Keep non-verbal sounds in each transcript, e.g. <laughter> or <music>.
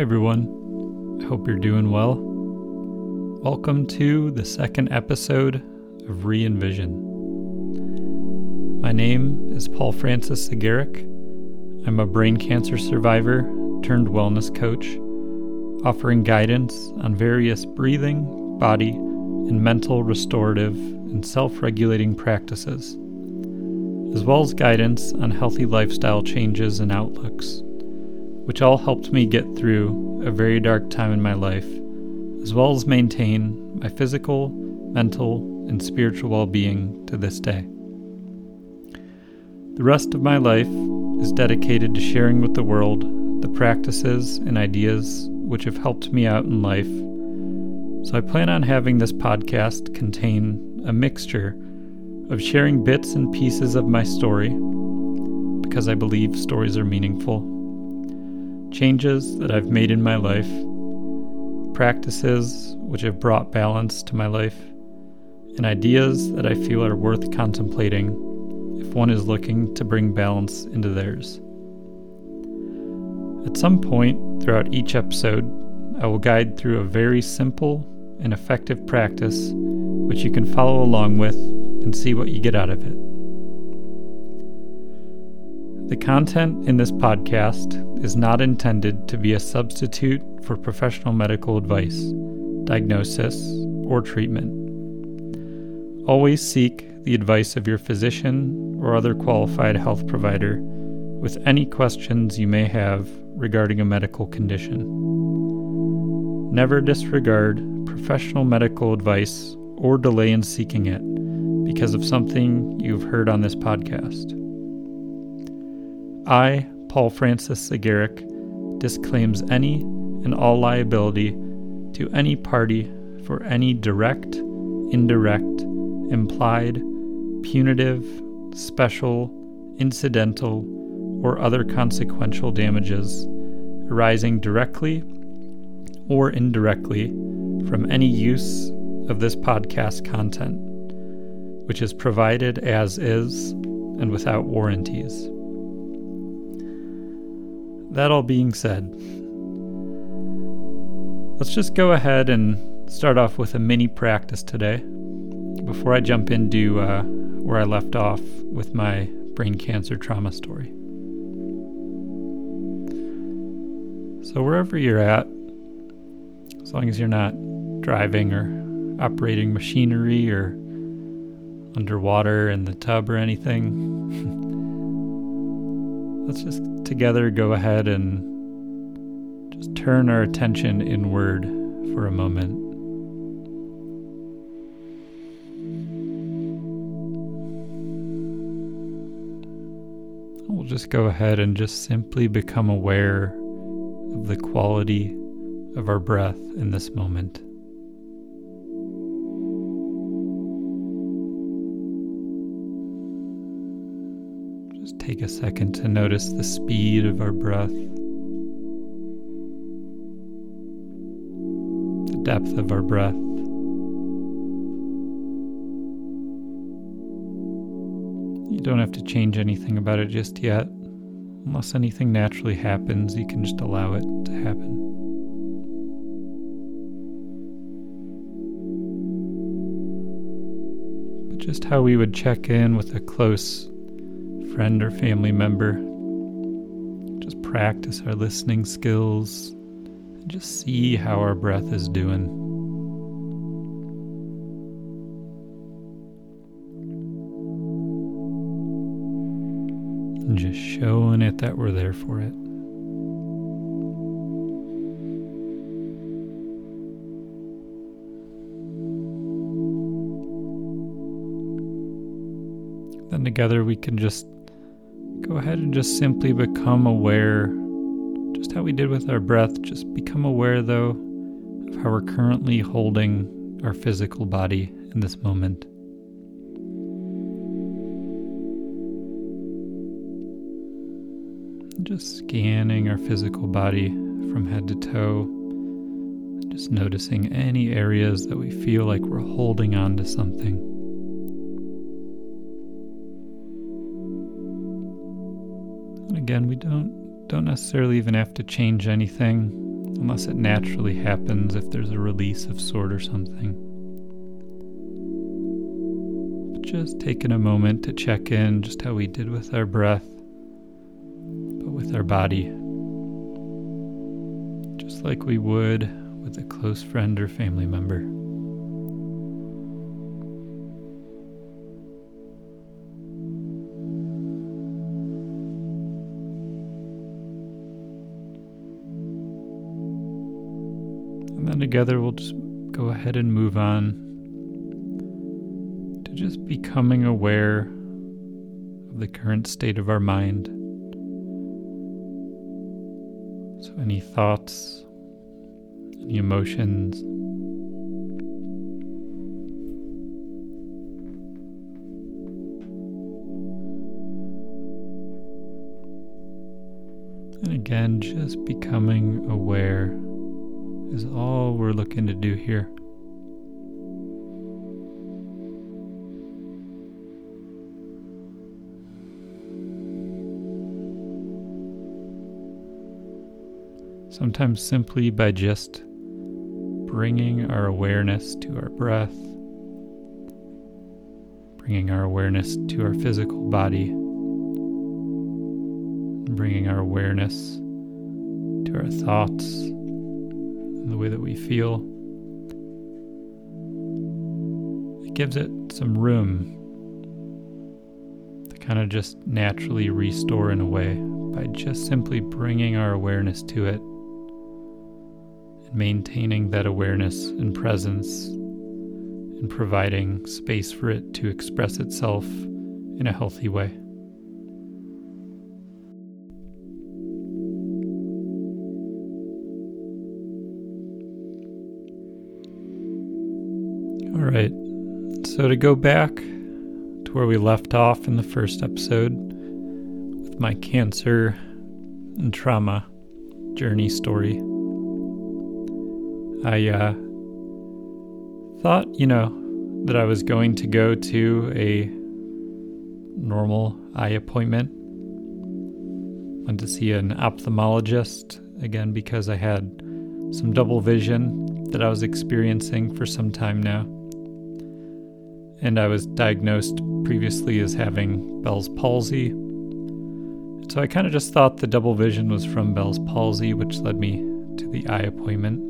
Hi, everyone. I hope you're doing well. Welcome to the second episode of Re Envision. My name is Paul Francis Zagaric. I'm a brain cancer survivor turned wellness coach, offering guidance on various breathing, body, and mental restorative and self regulating practices, as well as guidance on healthy lifestyle changes and outlooks, which all helped me get through a very dark time in my life, as well as maintain my physical, mental, and spiritual well being to this day. The rest of my life is dedicated to sharing with the world the practices and ideas which have helped me out in life. So I plan on having this podcast contain a mixture of sharing bits and pieces of my story, because I believe stories are meaningful, changes that I've made in my life, practices which have brought balance to my life, and ideas that I feel are worth contemplating if one is looking to bring balance into theirs. At some point throughout each episode, I will guide through a very simple and effective practice which you can follow along with and see what you get out of it. The content in this podcast is not intended to be a substitute for professional medical advice, diagnosis, or treatment. Always seek the advice of your physician or other qualified health provider with any questions you may have regarding a medical condition. Never disregard professional medical advice or delay in seeking it because of something you've heard on this podcast. I, Paul Francis Zagaric, disclaims any and all liability to any party for any direct, indirect, implied, punitive, special, incidental, or other consequential damages arising directly or indirectly from any use of this podcast content, which is provided as is and without warranties. That all being said, let's just go ahead and start off with a mini practice today before I jump into uh, where I left off with my brain cancer trauma story. So, wherever you're at, as long as you're not driving or operating machinery or underwater in the tub or anything, <laughs> let's just together go ahead and just turn our attention inward for a moment. We'll just go ahead and just simply become aware of the quality of our breath in this moment. Take a second to notice the speed of our breath, the depth of our breath. You don't have to change anything about it just yet. Unless anything naturally happens, you can just allow it to happen. But just how we would check in with a close friend or family member. Just practice our listening skills and just see how our breath is doing. and just showing it that we're there for it. Then together we can just go ahead and just simply become aware, just how we did with our breath, just become aware though of how we're currently holding our physical body in this moment. Just scanning our physical body from head to toe. Just noticing any areas that we feel like we're holding on to something. Again, we don't don't necessarily even have to change anything. unless it naturally happens if there's a release of sort or something. But just taking a moment to check in just how we did with our breath, but with our body, just like we would with a close friend or family member. Together, we'll just go ahead and move on to just becoming aware of the current state of our mind. So, any thoughts, any emotions, And again, just becoming aware is all we're looking to do here. Sometimes simply by just bringing our awareness to our breath, bringing our awareness to our physical body, bringing our awareness to our thoughts we feel. It gives it some room to kind of just naturally restore in a way by just simply bringing our awareness to it and maintaining that awareness and presence and providing space for it to express itself in a healthy way. So to go back to where we left off in the first episode with my cancer and trauma journey story, I uh, thought, you know, that I was going to go to a normal eye appointment. Went to see an ophthalmologist again because I had some double vision that I was experiencing for some time now and I was diagnosed previously as having Bell's palsy. So I kind of just thought the double vision was from Bell's palsy, which led me to the eye appointment.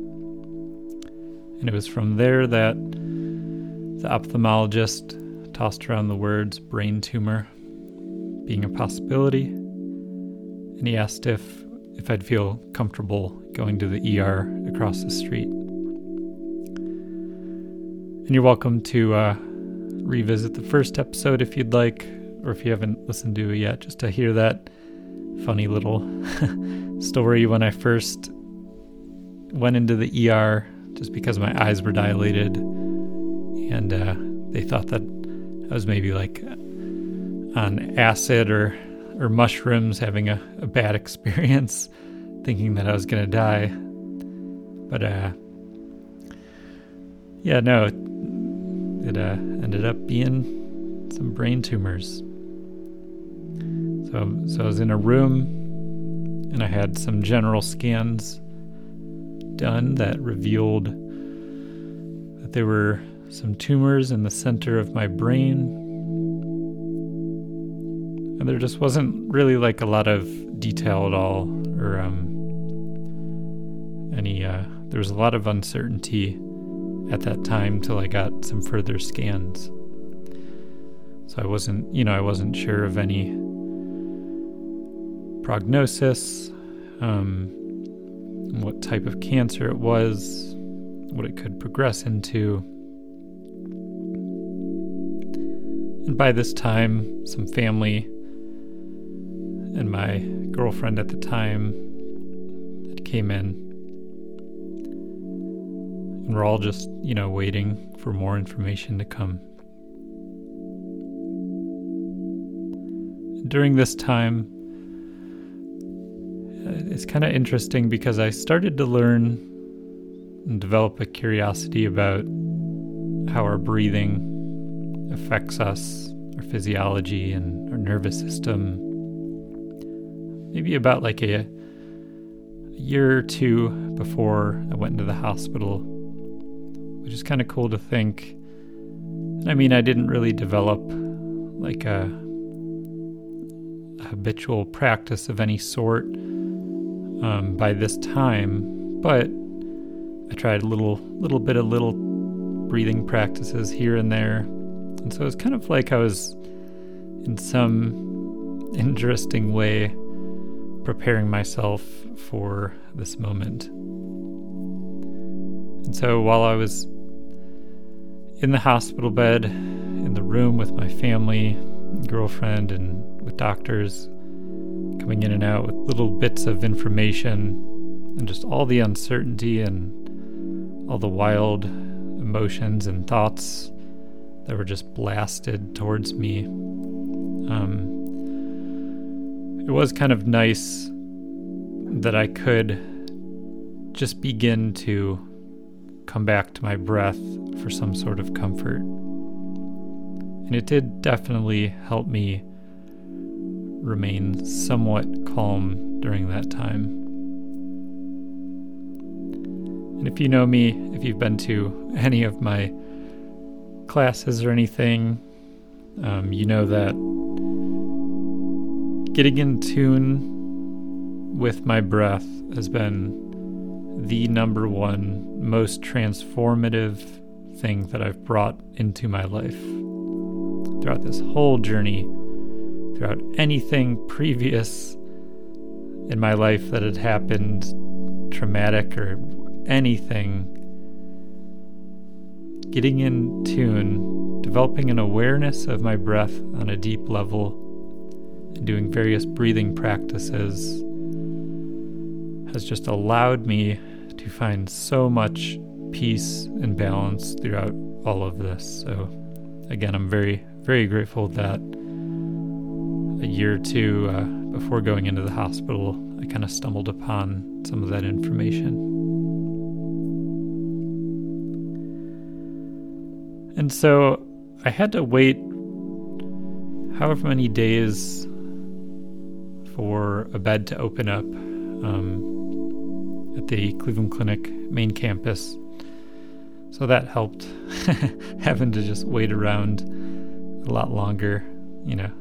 And it was from there that the ophthalmologist tossed around the words brain tumor being a possibility. And he asked if if I'd feel comfortable going to the ER across the street. And you're welcome to uh, revisit the first episode if you'd like, or if you haven't listened to it yet, just to hear that funny little <laughs> story. When I first went into the ER just because my eyes were dilated and uh, they thought that I was maybe like on acid or or mushrooms having a, a bad <laughs> experience thinking that I was gonna die. But uh yeah no it uh, ended up being some brain tumors. So, so I was in a room and I had some general scans done that revealed that there were some tumors in the center of my brain. And there just wasn't really like a lot of detail at all, or um, any, uh, there was a lot of uncertainty at that time till I got some further scans. So I wasn't, you know, I wasn't sure of any prognosis, um, what type of cancer it was, what it could progress into. And by this time, some family and my girlfriend at the time came in and we're all just, you know, waiting for more information to come. During this time, uh, it's kind of interesting because I started to learn and develop a curiosity about how our breathing affects us, our physiology, and our nervous system. Maybe about like a a year or two before I went into the hospital, which is kind of cool to think. I mean, I didn't really develop like a, habitual practice of any sort um, by this time, but I tried a little little bit of little breathing practices here and there, and so it was kind of like I was in some interesting way preparing myself for this moment. And so while I was in the hospital bed, in the room with my family, girlfriend, and with doctors, coming in and out with little bits of information, and just all the uncertainty and all the wild emotions and thoughts that were just blasted towards me. Um, it was kind of nice that I could just begin to come back to my breath for some sort of comfort. And it did definitely help me remain somewhat calm during that time. And if you know me, if you've been to any of my classes or anything, um, you know that getting in tune with my breath has been the number one most transformative thing that I've brought into my life. Throughout this whole journey, throughout anything previous in my life that had happened, traumatic or anything, getting in tune, developing an awareness of my breath on a deep level, and doing various breathing practices has just allowed me to find so much peace and balance throughout all of this. So, again, I'm very, very grateful that a year or two uh, before going into the hospital, I kind of stumbled upon some of that information. And so I had to wait however many days for a bed to open up. Um, at the Cleveland Clinic main campus. So that helped <laughs> having to just wait around a lot longer, you know.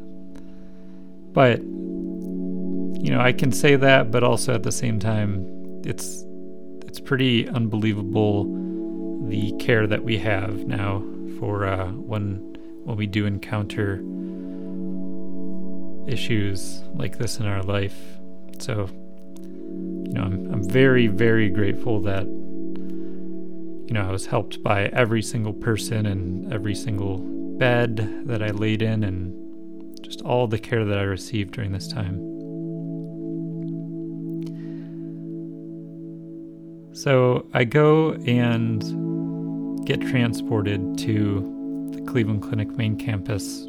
But you know, I can say that, but also at the same time, it's it's pretty unbelievable the care that we have now for uh, when when we do encounter issues like this in our life. So I'm, very, very grateful that, you know, I was helped by every single person and every single bed that I laid in and just all the care that I received during this time. So I go and get transported to the Cleveland Clinic main campus.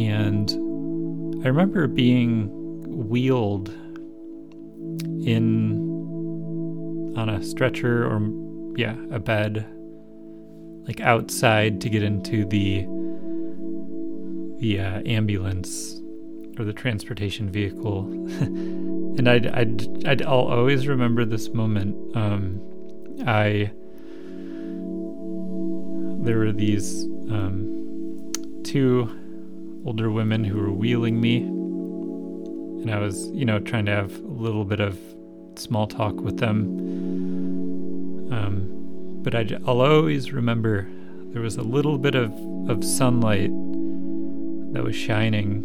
And I remember being wheeled in on a stretcher or yeah, a bed like outside to get into the the uh, ambulance or the transportation vehicle. <laughs> and I'd, I'd, I'd, I'll always remember this moment. Um, I, there were these um, two older women who were wheeling me. And I was, you know, trying to have a little bit of small talk with them. Um, but I, will always remember there was a little bit of, of sunlight that was shining,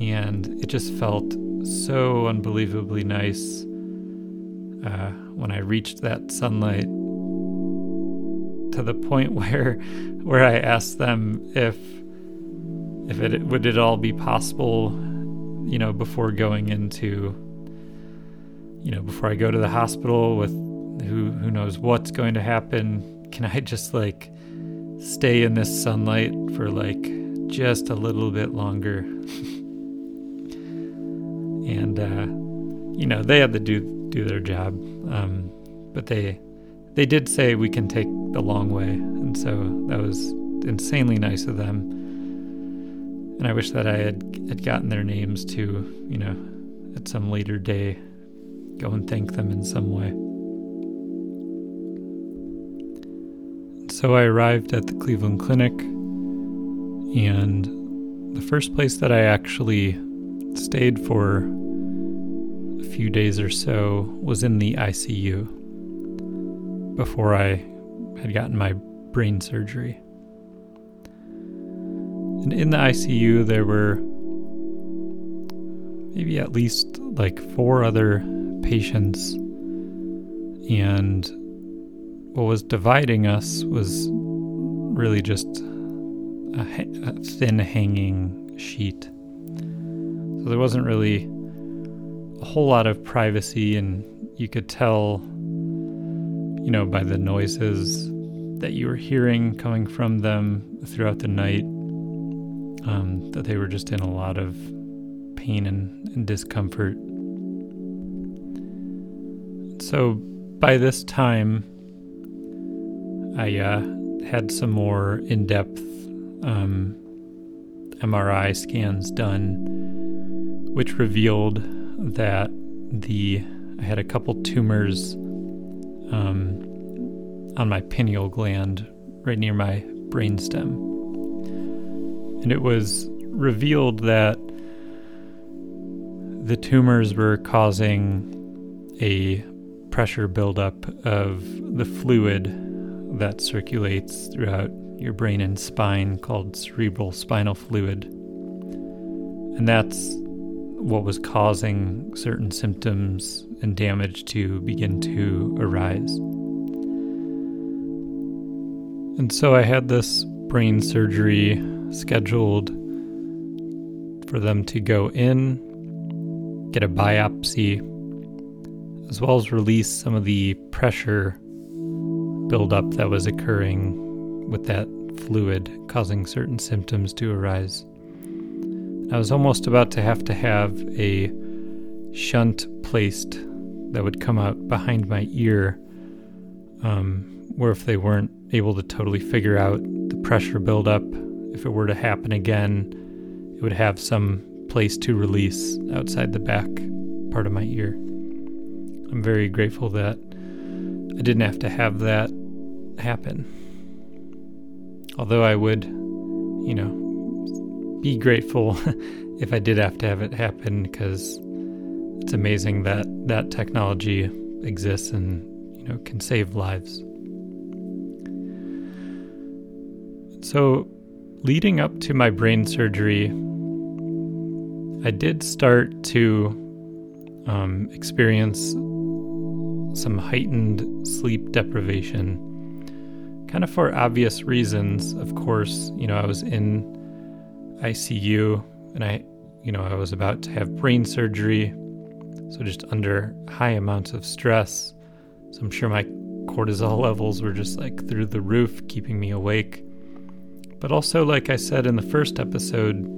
and it just felt so unbelievably nice uh, when I reached that sunlight to the point <laughs> where where I asked them if if it would it all be possible, you know, before going into you know, before I go to the hospital with who who knows what's going to happen, can I just like stay in this sunlight for like just a little bit longer? <laughs> and uh, you know, they had to do do their job, um, but they they did say we can take the long way, and so that was insanely nice of them. And I wish that I had had gotten their names too, you know, at some later day go and thank them in some way. So I arrived at the Cleveland Clinic, and the first place that I actually stayed for a few days or so was in the ICU before I had gotten my brain surgery. And in the ICU, there were maybe at least like four other patients. And what was dividing us was really just a, a thin hanging sheet. So there wasn't really a whole lot of privacy, and you could tell, you know, by the noises that you were hearing coming from them throughout the night um, that they were just in a lot of pain and, and discomfort. So by this time, I uh, had some more in depth um, MRI scans done, which revealed that the I had a couple tumors um, on my pineal gland right near my brainstem. And it was revealed that the tumors were causing a pressure buildup of the fluid that circulates throughout your brain and spine called cerebral spinal fluid. And that's what was causing certain symptoms and damage to begin to arise. And so I had this brain surgery scheduled for them to go in, get a biopsy, as well as release some of the pressure buildup that was occurring with that fluid, causing certain symptoms to arise. I was almost about to have to have a shunt placed that would come out behind my ear, um, where if they weren't able to totally figure out the pressure buildup, if it were to happen again, it would have some place to release outside the back part of my ear. I'm very grateful that I didn't have to have that happen. Although I would, you know, be grateful <laughs> if I did have to have it happen because it's amazing that that technology exists and, you know, can save lives. So, leading up to my brain surgery, I did start to um, experience some heightened sleep deprivation. Kind of for obvious reasons, of course. You know, I was in ICU and I, you know, I was about to have brain surgery. So just under high amounts of stress. So I'm sure my cortisol levels were just like through the roof, keeping me awake. But also, like I said in the first episode,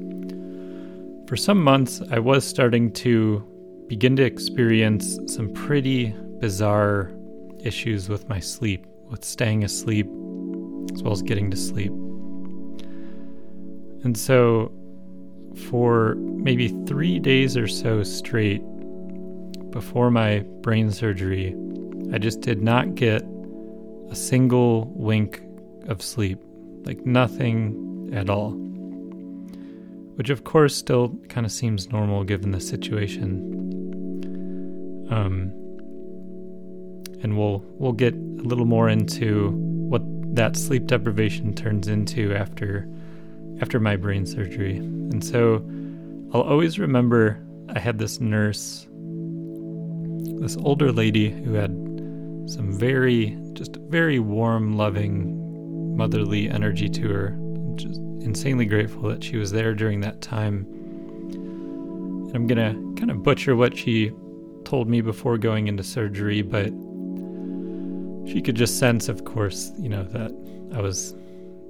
for some months I was starting to begin to experience some pretty bizarre issues with my sleep, with staying asleep, as well as getting to sleep. And so, for maybe three days or so straight before my brain surgery, I just did not get a single wink of sleep, like nothing at all. Which, of course, still kind of seems normal given the situation. Um, and we'll we'll get a little more into what that sleep deprivation turns into after after my brain surgery. And so I'll always remember I had this nurse, this older lady who had some very just very warm, loving, motherly energy to her. I'm just insanely grateful that she was there during that time. And I'm gonna kind of butcher what she told me before going into surgery, but she could just sense, of course, you know, that I was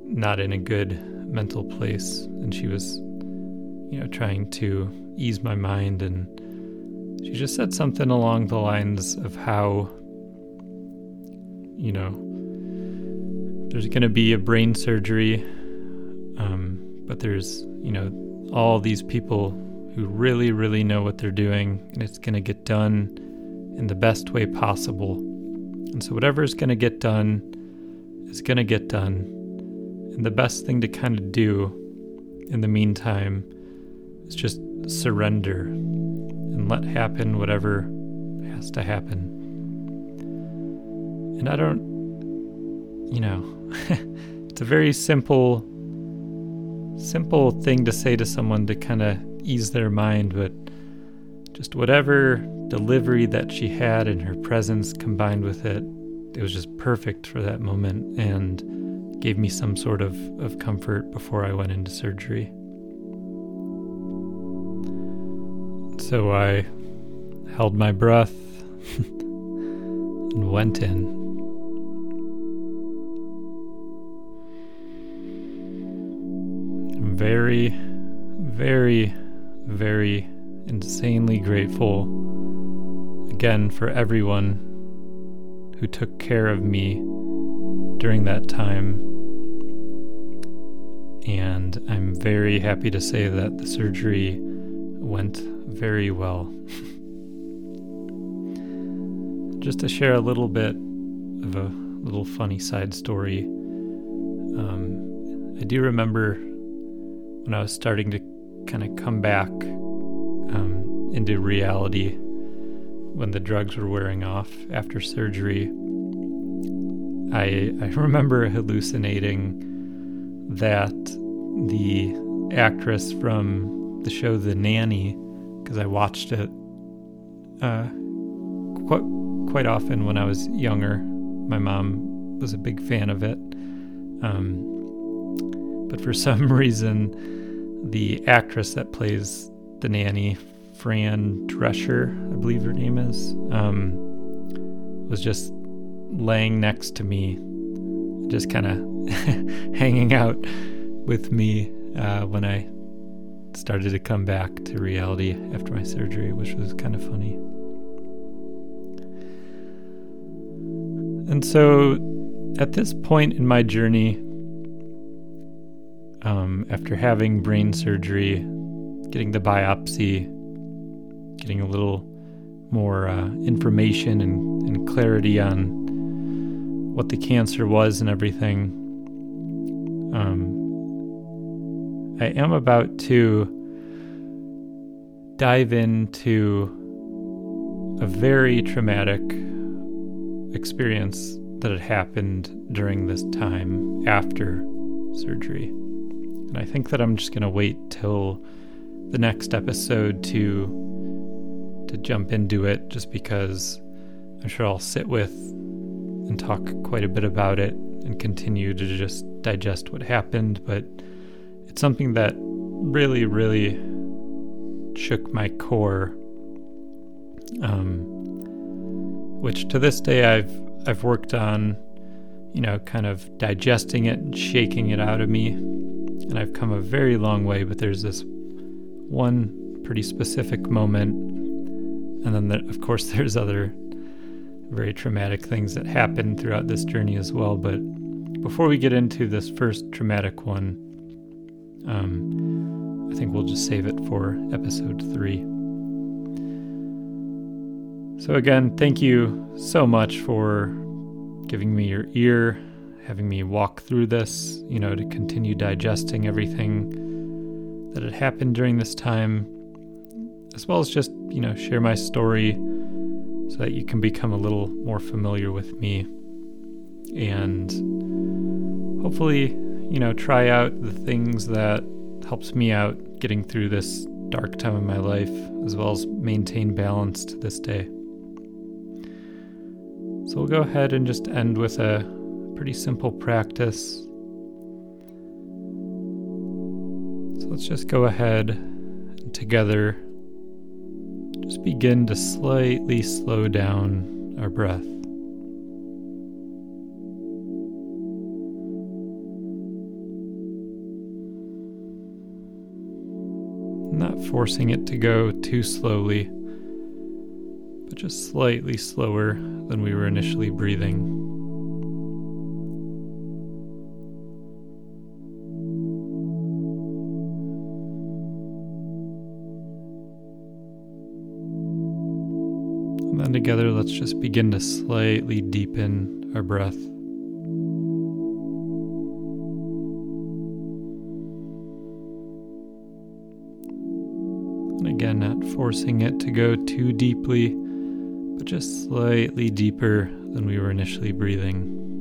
not in a good mental place. And she was, you know, trying to ease my mind. And she just said something along the lines of how, you know, there's going to be a brain surgery, um, but there's, you know, all these people who really, really know what they're doing, and it's going to get done in the best way possible. And so, whatever is going to get done is going to get done. And the best thing to kind of do in the meantime is just surrender and let happen whatever has to happen. And I don't, you know, <laughs> it's a very simple, simple thing to say to someone to kind of ease their mind, but just whatever delivery that she had in her presence combined with it, it was just perfect for that moment and gave me some sort of, of comfort before I went into surgery. So I held my breath <laughs> and went in. Very, very, very insanely grateful again for everyone who took care of me during that time. And I'm very happy to say that the surgery went very well. <laughs> Just to share a little bit of a little funny side story, um, I do remember when I was starting to kind of come back um, into reality when the drugs were wearing off after surgery. I, I remember hallucinating that the actress from the show The Nanny, because I watched it uh, quite, quite often when I was younger. My mom was a big fan of it. Um, but for <laughs> some reason, the actress that plays the nanny, Fran Drescher, I believe her name is, um, was just laying next to me, just kind of <laughs> hanging out with me uh, when I started to come back to reality after my surgery, which was kind of funny. And so at this point in my journey, um, after having brain surgery, getting the biopsy, getting a little more uh, information and, and clarity on what the cancer was and everything. Um, I am about to dive into a very traumatic experience that had happened during this time after surgery. And I think that I'm just going to wait till the next episode to to jump into it just because I'm sure I'll sit with and talk quite a bit about it and continue to just digest what happened, but it's something that really really shook my core. Um, which to this day I've I've worked on you know kind of digesting it and shaking it out of me and I've come a very long way but there's this one pretty specific moment. And then, of course, <laughs> there's other very traumatic things that happen throughout this journey as well. But before we get into this first traumatic one, um, I think we'll just save it for episode three. So, again, thank you so much for giving me your ear, having me walk through this, you know, to continue digesting everything that had happened during this time, as well as just, you know, share my story so that you can become a little more familiar with me and hopefully, you know, try out the things that helps me out getting through this dark time of my life as well as maintain balance to this day. So we'll go ahead and just end with a pretty simple practice let's just go ahead and together just begin to slightly slow down our breath. Not forcing it to go too slowly, but just slightly slower than we were initially breathing. Together, let's just begin to slightly deepen our breath. And again, not forcing it to go too deeply, but just slightly deeper than we were initially breathing.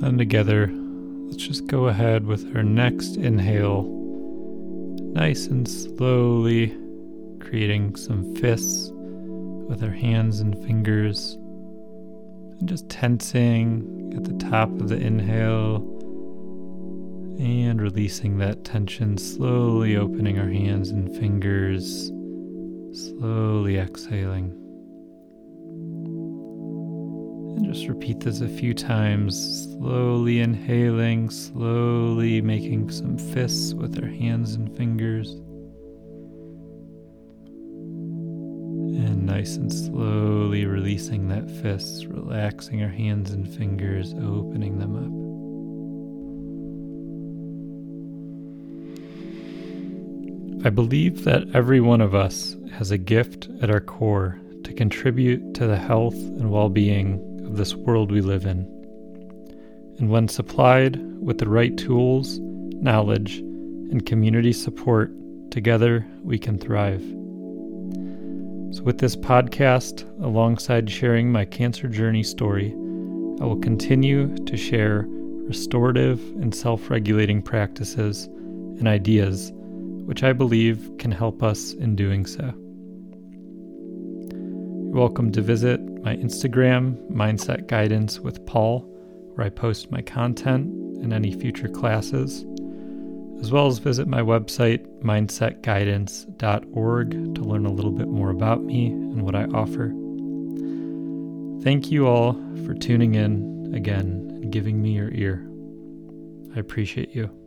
Then together, let's just go ahead with our next inhale, nice and slowly creating some fists with our hands and fingers, and just tensing at the top of the inhale and releasing that tension, slowly opening our hands and fingers, slowly exhaling. Just repeat this a few times, slowly inhaling, slowly making some fists with our hands and fingers. And nice and slowly releasing that fist, relaxing our hands and fingers, opening them up. I believe that every one of us has a gift at our core to contribute to the health and well being of this world we live in. And when supplied with the right tools, knowledge, and community support, together we can thrive. So, with this podcast, alongside sharing my cancer journey story, I will continue to share restorative and self regulating practices and ideas which I believe can help us in doing so. You're welcome to visit my Instagram, Mindset Guidance with Paul, where I post my content and any future classes, as well as visit my website, mindsetguidance.org, to learn a little bit more about me and what I offer. Thank you all for tuning in again and giving me your ear. I appreciate you.